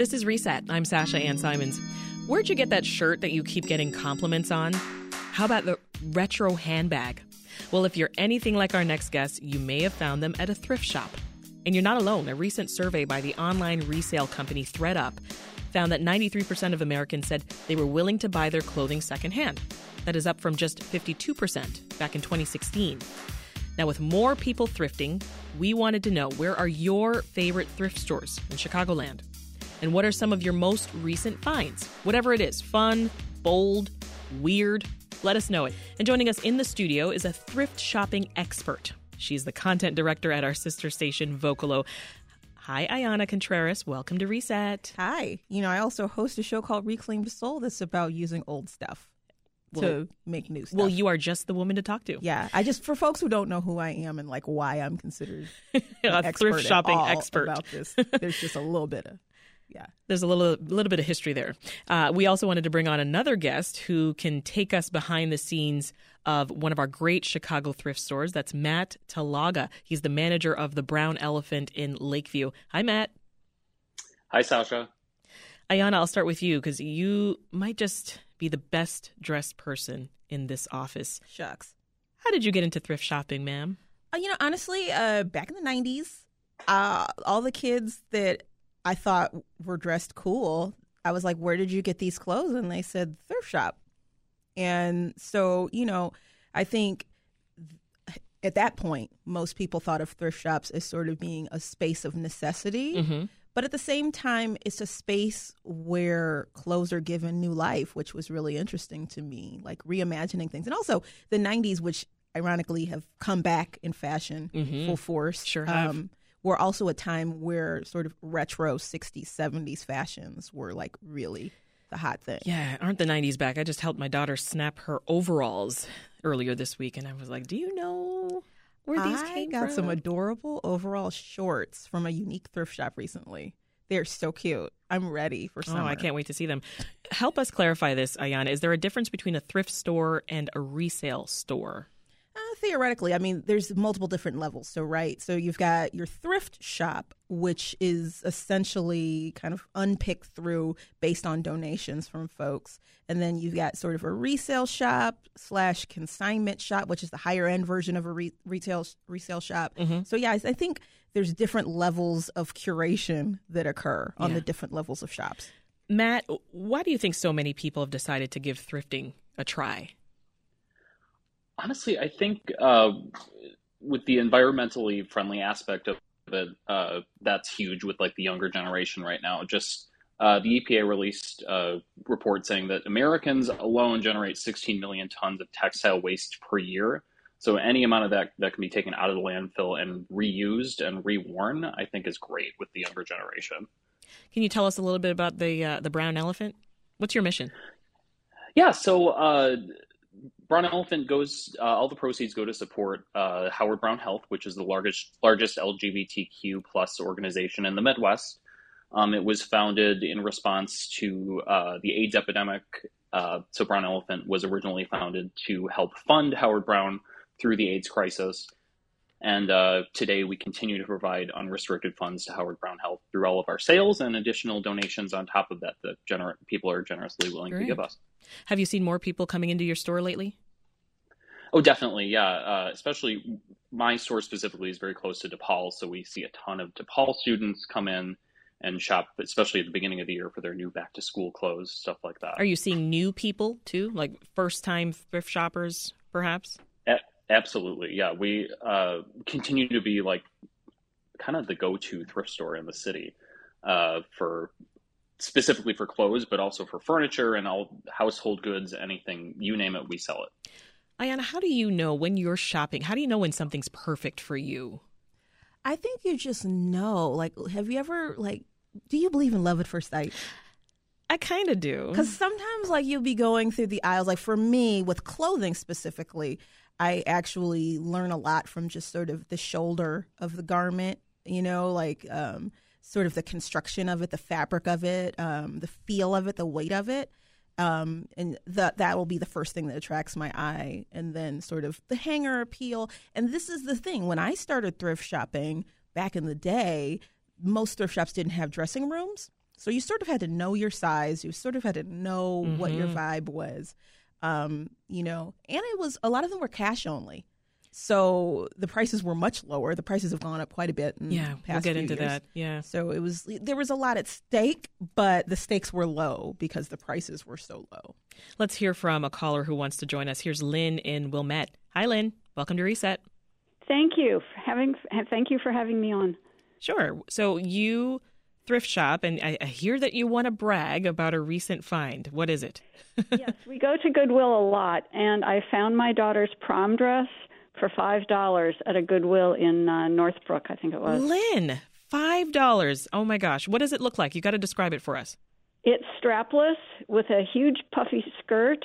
This is Reset. I'm Sasha Ann Simons. Where'd you get that shirt that you keep getting compliments on? How about the retro handbag? Well, if you're anything like our next guest, you may have found them at a thrift shop. And you're not alone. A recent survey by the online resale company ThredUp found that 93% of Americans said they were willing to buy their clothing secondhand. That is up from just 52% back in 2016. Now, with more people thrifting, we wanted to know where are your favorite thrift stores in Chicagoland? And what are some of your most recent finds? Whatever it is fun, bold, weird let us know it. And joining us in the studio is a thrift shopping expert. She's the content director at our sister station, Vocalo. Hi, Ayana Contreras. Welcome to Reset. Hi. You know, I also host a show called Reclaim the Soul that's about using old stuff well, to make new stuff. Well, you are just the woman to talk to. Yeah. I just, for folks who don't know who I am and like why I'm considered a thrift shopping expert about this, there's just a little bit of yeah. There's a little little bit of history there. Uh, we also wanted to bring on another guest who can take us behind the scenes of one of our great Chicago thrift stores. That's Matt Talaga. He's the manager of the Brown Elephant in Lakeview. Hi, Matt. Hi, Sasha. Ayana, I'll start with you because you might just be the best dressed person in this office. Shucks. How did you get into thrift shopping, ma'am? Uh, you know, honestly, uh, back in the 90s, uh, all the kids that I thought were dressed cool. I was like, where did you get these clothes? And they said, thrift shop. And so, you know, I think at that point, most people thought of thrift shops as sort of being a space of necessity. Mm-hmm. But at the same time, it's a space where clothes are given new life, which was really interesting to me, like reimagining things. And also the 90s, which ironically have come back in fashion mm-hmm. full force. Sure. Um, were also a time where sort of retro 60s, 70s fashions were like really the hot thing. Yeah, aren't the 90s back? I just helped my daughter snap her overalls earlier this week, and I was like, do you know where these I came got from? some adorable overall shorts from a unique thrift shop recently. They're so cute. I'm ready for summer. Oh, I can't wait to see them. Help us clarify this, Ayana. Is there a difference between a thrift store and a resale store? Theoretically, I mean, there's multiple different levels. So, right, so you've got your thrift shop, which is essentially kind of unpicked through based on donations from folks, and then you've got sort of a resale shop slash consignment shop, which is the higher end version of a re- retail resale shop. Mm-hmm. So, yeah, I, I, think there's different levels of curation that occur on yeah. the different levels of shops. Matt, why do you think so many people have decided to give thrifting a try? Honestly, I think uh, with the environmentally friendly aspect of it, uh, that's huge with like the younger generation right now. Just uh, the EPA released a report saying that Americans alone generate 16 million tons of textile waste per year. So any amount of that that can be taken out of the landfill and reused and reworn, I think, is great with the younger generation. Can you tell us a little bit about the uh, the brown elephant? What's your mission? Yeah, so uh, Brown Elephant goes. Uh, all the proceeds go to support uh, Howard Brown Health, which is the largest largest LGBTQ plus organization in the Midwest. Um, it was founded in response to uh, the AIDS epidemic. Uh, so Brown Elephant was originally founded to help fund Howard Brown through the AIDS crisis. And uh, today we continue to provide unrestricted funds to Howard Brown Health through all of our sales and additional donations on top of that that gener- people are generously willing Great. to give us. Have you seen more people coming into your store lately? Oh, definitely, yeah. Uh, especially my store specifically is very close to DePaul, so we see a ton of DePaul students come in and shop, especially at the beginning of the year for their new back to school clothes, stuff like that. Are you seeing new people too, like first time thrift shoppers, perhaps? A- absolutely, yeah. We uh, continue to be like kind of the go to thrift store in the city uh, for specifically for clothes, but also for furniture and all household goods, anything you name it, we sell it. Ayana, how do you know when you're shopping? How do you know when something's perfect for you? I think you just know. Like, have you ever like? Do you believe in love at first sight? I kind of do. Because sometimes, like, you'll be going through the aisles. Like for me, with clothing specifically, I actually learn a lot from just sort of the shoulder of the garment. You know, like um, sort of the construction of it, the fabric of it, um, the feel of it, the weight of it. Um, and that that will be the first thing that attracts my eye, and then sort of the hanger appeal. And this is the thing: when I started thrift shopping back in the day, most thrift shops didn't have dressing rooms, So you sort of had to know your size. You sort of had to know mm-hmm. what your mm-hmm. vibe was. Um, you know, and it was a lot of them were cash only. So the prices were much lower. The prices have gone up quite a bit. yeah, we'll get into years. that. Yeah. So it was there was a lot at stake, but the stakes were low because the prices were so low. Let's hear from a caller who wants to join us. Here's Lynn in Wilmette. Hi, Lynn. Welcome to Reset. Thank you for having. Thank you for having me on. Sure. So you thrift shop, and I, I hear that you want to brag about a recent find. What is it? yes, we go to Goodwill a lot, and I found my daughter's prom dress for five dollars at a Goodwill in uh, Northbrook, I think it was. Lynn, five dollars. Oh my gosh, what does it look like? You got to describe it for us. It's strapless with a huge puffy skirt,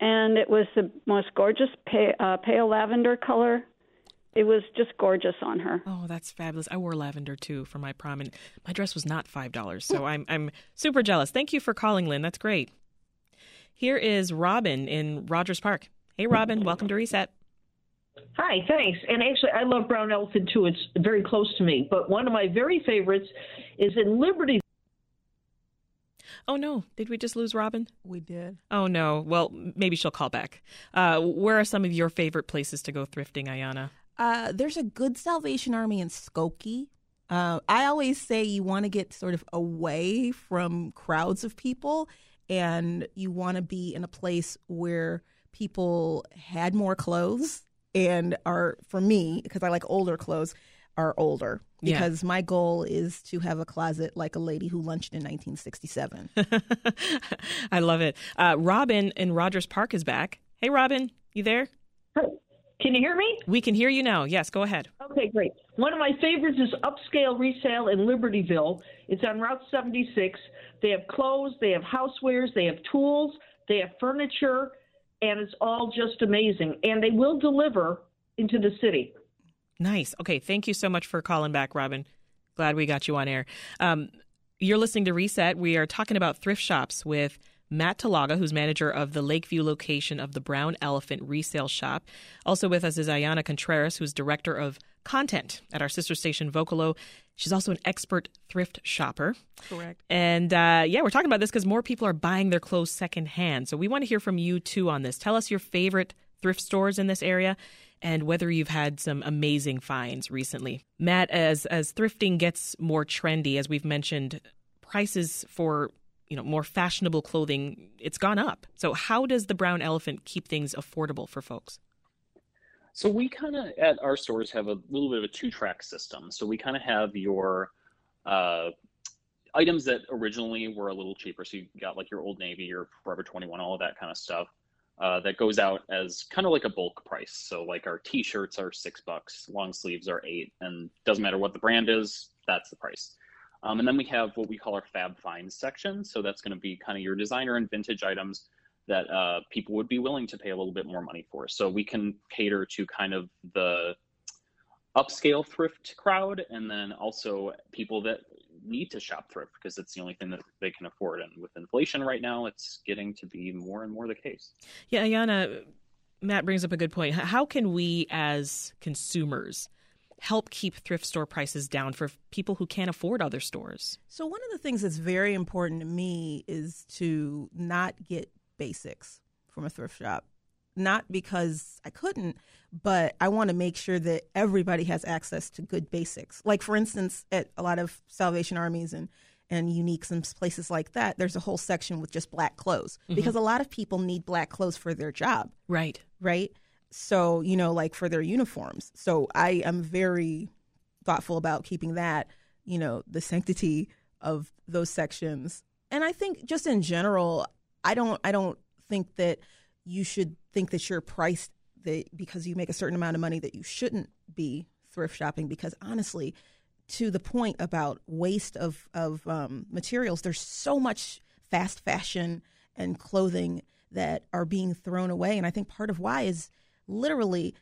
and it was the most gorgeous pale, uh, pale lavender color. It was just gorgeous on her. Oh, that's fabulous! I wore lavender too for my prom, and my dress was not five dollars. So I'm I'm super jealous. Thank you for calling, Lynn. That's great. Here is Robin in Rogers Park. Hey, Robin, welcome to Reset. Hi, thanks. And actually, I love Brown Elephant too. It's very close to me. But one of my very favorites is in Liberty. Oh no! Did we just lose Robin? We did. Oh no! Well, maybe she'll call back. Uh, where are some of your favorite places to go thrifting, Ayana? Uh, there's a good Salvation Army in Skokie. Uh, I always say you want to get sort of away from crowds of people, and you want to be in a place where people had more clothes and are for me because I like older clothes are older because yeah. my goal is to have a closet like a lady who lunched in 1967. I love it. Uh, Robin in Rogers Park is back. Hey, Robin, you there? Can you hear me? We can hear you now. Yes, go ahead. Okay, great. One of my favorites is Upscale Resale in Libertyville. It's on Route 76. They have clothes, they have housewares, they have tools, they have furniture, and it's all just amazing. And they will deliver into the city. Nice. Okay. Thank you so much for calling back, Robin. Glad we got you on air. Um, you're listening to Reset. We are talking about thrift shops with Matt Talaga, who's manager of the Lakeview location of the Brown Elephant Resale Shop. Also with us is Ayana Contreras, who's director of content at our sister station Vocalo. She's also an expert thrift shopper. Correct. And uh, yeah, we're talking about this because more people are buying their clothes secondhand. So we want to hear from you too on this. Tell us your favorite thrift stores in this area and whether you've had some amazing finds recently. Matt, as as thrifting gets more trendy, as we've mentioned, prices for you know more fashionable clothing it's gone up. So how does the Brown Elephant keep things affordable for folks? So we kind of at our stores have a little bit of a two-track system. So we kind of have your uh, items that originally were a little cheaper. So you got like your Old Navy, your Forever 21, all of that kind of stuff. Uh, that goes out as kind of like a bulk price. So like our T-shirts are six bucks, long sleeves are eight, and doesn't matter what the brand is, that's the price. Um, and then we have what we call our Fab Finds section. So that's going to be kind of your designer and vintage items that uh, people would be willing to pay a little bit more money for. So we can cater to kind of the upscale thrift crowd and then also people that need to shop thrift because it's the only thing that they can afford. And with inflation right now, it's getting to be more and more the case. Yeah, Ayana, Matt brings up a good point. How can we as consumers help keep thrift store prices down for people who can't afford other stores? So, one of the things that's very important to me is to not get basics from a thrift shop. Not because I couldn't, but I want to make sure that everybody has access to good basics. Like, for instance, at a lot of Salvation Armies and and Uniques and places like that, there's a whole section with just black clothes mm-hmm. because a lot of people need black clothes for their job. Right. Right. So, you know, like for their uniforms. So I am very thoughtful about keeping that, you know, the sanctity of those sections. And I think just in general, I don't I don't think that you should think that you're priced that because you make a certain amount of money that you shouldn't be thrift shopping because honestly to the point about waste of of um, materials there's so much fast fashion and clothing that are being thrown away. And i think part of why is literally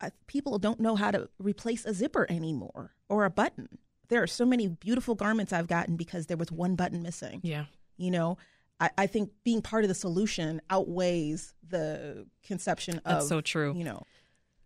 uh, people don't know how to replace a zipper anymore or a button. There are so many beautiful garments i've gotten because there was one button missing. Yeah. You know I, I think being part of the solution outweighs the conception That's of so true. You know,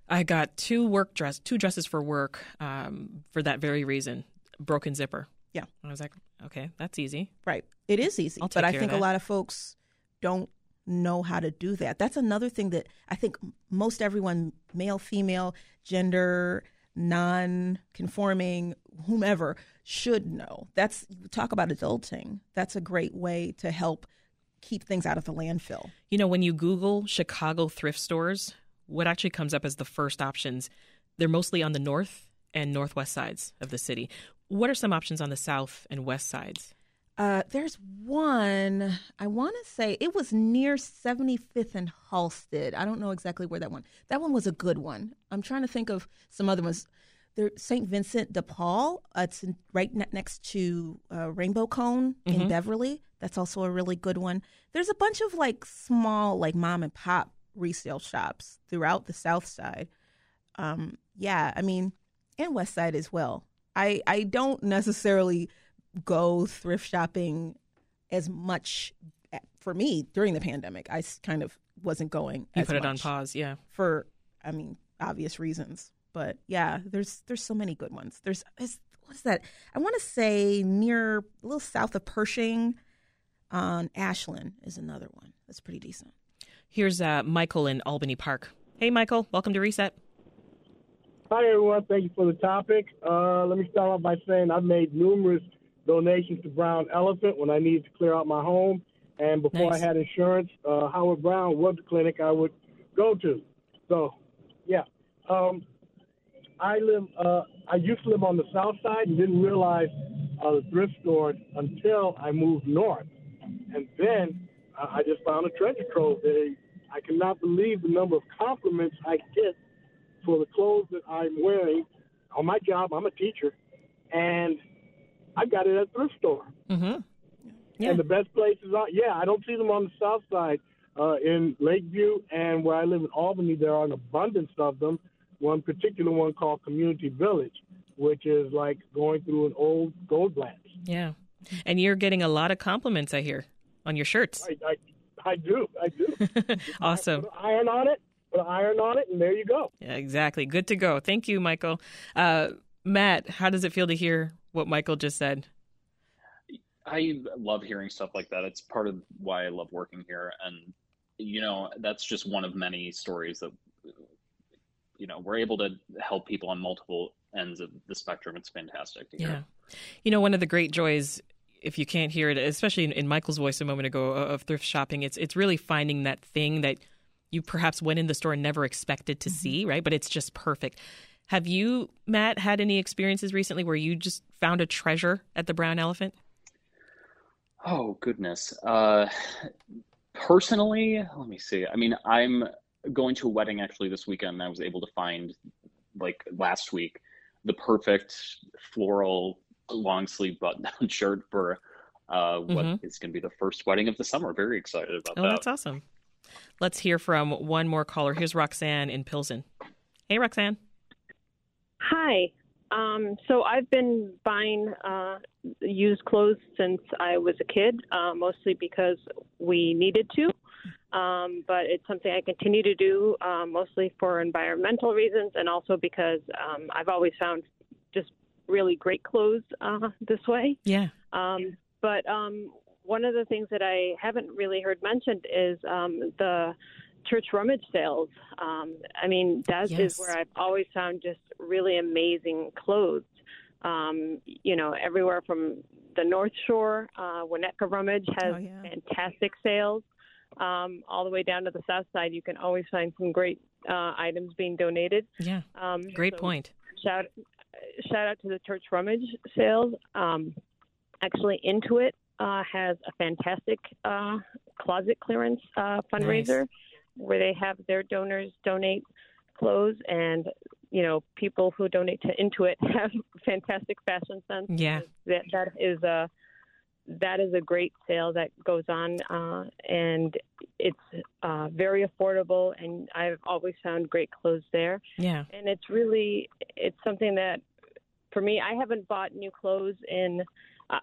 I got two work dress, two dresses for work um, for that very reason. Broken zipper. Yeah. and I was like, okay, that's easy. Right. It is easy, I'll but I think a lot of folks don't know how to do that. That's another thing that I think most everyone, male, female, gender, non-conforming, whomever, should know. That's talk about adulting. That's a great way to help keep things out of the landfill. You know, when you Google Chicago thrift stores, what actually comes up as the first options, they're mostly on the north and northwest sides of the city. What are some options on the south and west sides? Uh, there's one, I want to say it was near 75th and Halsted. I don't know exactly where that one. That one was a good one. I'm trying to think of some other ones. There, St. Vincent de Paul. Uh, it's right ne- next to uh, Rainbow Cone in Beverly. That's also a really good one. There's a bunch of like small, like mom and pop resale shops throughout the South Side. Um, yeah, I mean, and West Side as well. I I don't necessarily go thrift shopping as much for me during the pandemic. I kind of wasn't going. You as put it on pause, yeah. for I mean obvious reasons. But yeah, there's there's so many good ones. There's is, what is that? I want to say near a little south of Pershing on Ashland is another one. That's pretty decent. Here's uh, Michael in Albany Park. Hey, Michael, welcome to Reset. Hi, everyone. Thank you for the topic. Uh, let me start off by saying I've made numerous donations to Brown Elephant when I needed to clear out my home. And before Nice. I had insurance, uh, Howard Brown was the clinic I would go to. So, yeah. Um, I live. Uh, I used to live on the south side and didn't realize uh, the thrift stores until I moved north, and then uh, I just found a treasure trove. They, I cannot believe the number of compliments I get for the clothes that I'm wearing on my job. I'm a teacher, and I got it at a thrift store. Mm-hmm. Yeah. And the best places are, yeah, I don't see them on the south side. Uh, in Lakeview and where I live in Albany, there are an abundance of them. One particular one called Community Village, which is like going through an old gold blast. Yeah. And you're getting a lot of compliments, I hear, on your shirts. I, I, I do, I do. awesome. Put an iron on it, put an iron on it, and there you go. Yeah, exactly. Good to go. Thank you, Michael. Uh, Matt, how does it feel to hear what Michael just said? I love hearing stuff like that. It's part of why I love working here, and you know that's just one of many stories that you know we're able to help people on multiple ends of the spectrum. It's fantastic to hear. Yeah. You know, one of the great joys, if you can't hear it, especially in, in Michael's voice a moment ago of thrift shopping, it's it's really finding that thing that you perhaps went in the store and never expected to mm-hmm. see, right? But it's just perfect. Have you, Matt, had any experiences recently where you just found a treasure at the Brown Elephant? Oh goodness. Uh, personally, let me see. I mean, I'm going to a wedding actually this weekend. I was able to find, like last week, the perfect floral long sleeve button down shirt for uh, what Mhm. is going to be the first wedding of the summer. Very excited about Oh, that. that's awesome. Let's hear from one more caller. Here's Roxanne in Pilsen. Hey, Roxanne. Hi. Um, so I've been buying uh, used clothes since I was a kid, uh, mostly because we needed to. Um, but it's something I continue to do, uh, mostly for environmental reasons, and also because um, I've always found just really great clothes uh, this way. Yeah. Um, but um, one of the things that I haven't really heard mentioned is um, the church rummage sales. Um, I mean, that is Yes. where I've always found just really amazing clothes. Um, you know, everywhere from the North Shore, uh, Winnetka Rummage has Oh, yeah. fantastic sales. Um, all the way down to the south side, you can always find some great uh, items being donated. Yeah. Um, Great so point. shout shout out to the church rummage sales. Um, actually, Intuit uh, has a fantastic uh, closet clearance uh, fundraiser where they have their donors donate clothes, and you know people who donate to Intuit have fantastic fashion sense. Yeah. that that is a that is a great sale that goes on, uh, and it's uh, very affordable. And I've always found great clothes there Yeah. and it's really it's something that for me i haven't bought new clothes in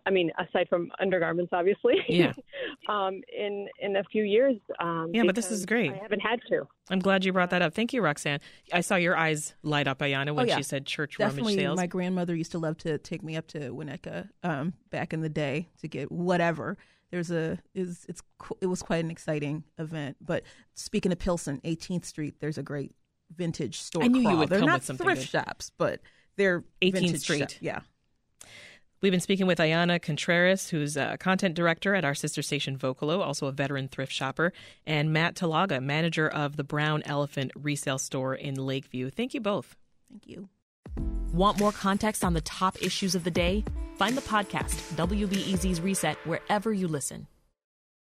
I mean, aside from undergarments, obviously. Yeah. um, in in a few years. Um, Yeah, but this is great. I haven't had to. I'm glad you brought that up. Thank you, Roxanne. I saw your eyes light up, Ayana, when Oh, yeah. she said church Definitely, rummage sales. my grandmother used to love to take me up to Winnetka um, back in the day to get whatever. There's a is it's it was quite an exciting event. But speaking of Pilsen, 18th Street, there's a great vintage store. I knew you would They're come not with something thrift good. shops, but they're 18th vintage Street. shop- Yeah. We've been speaking with Ayana Contreras, who's a content director at our sister station Vocalo, also a veteran thrift shopper, and Matt Talaga, manager of the Brown Elephant resale store in Lakeview. Thank you both. Thank you. Want more context on the top issues of the day? Find the podcast, WBEZ's Reset, wherever you listen.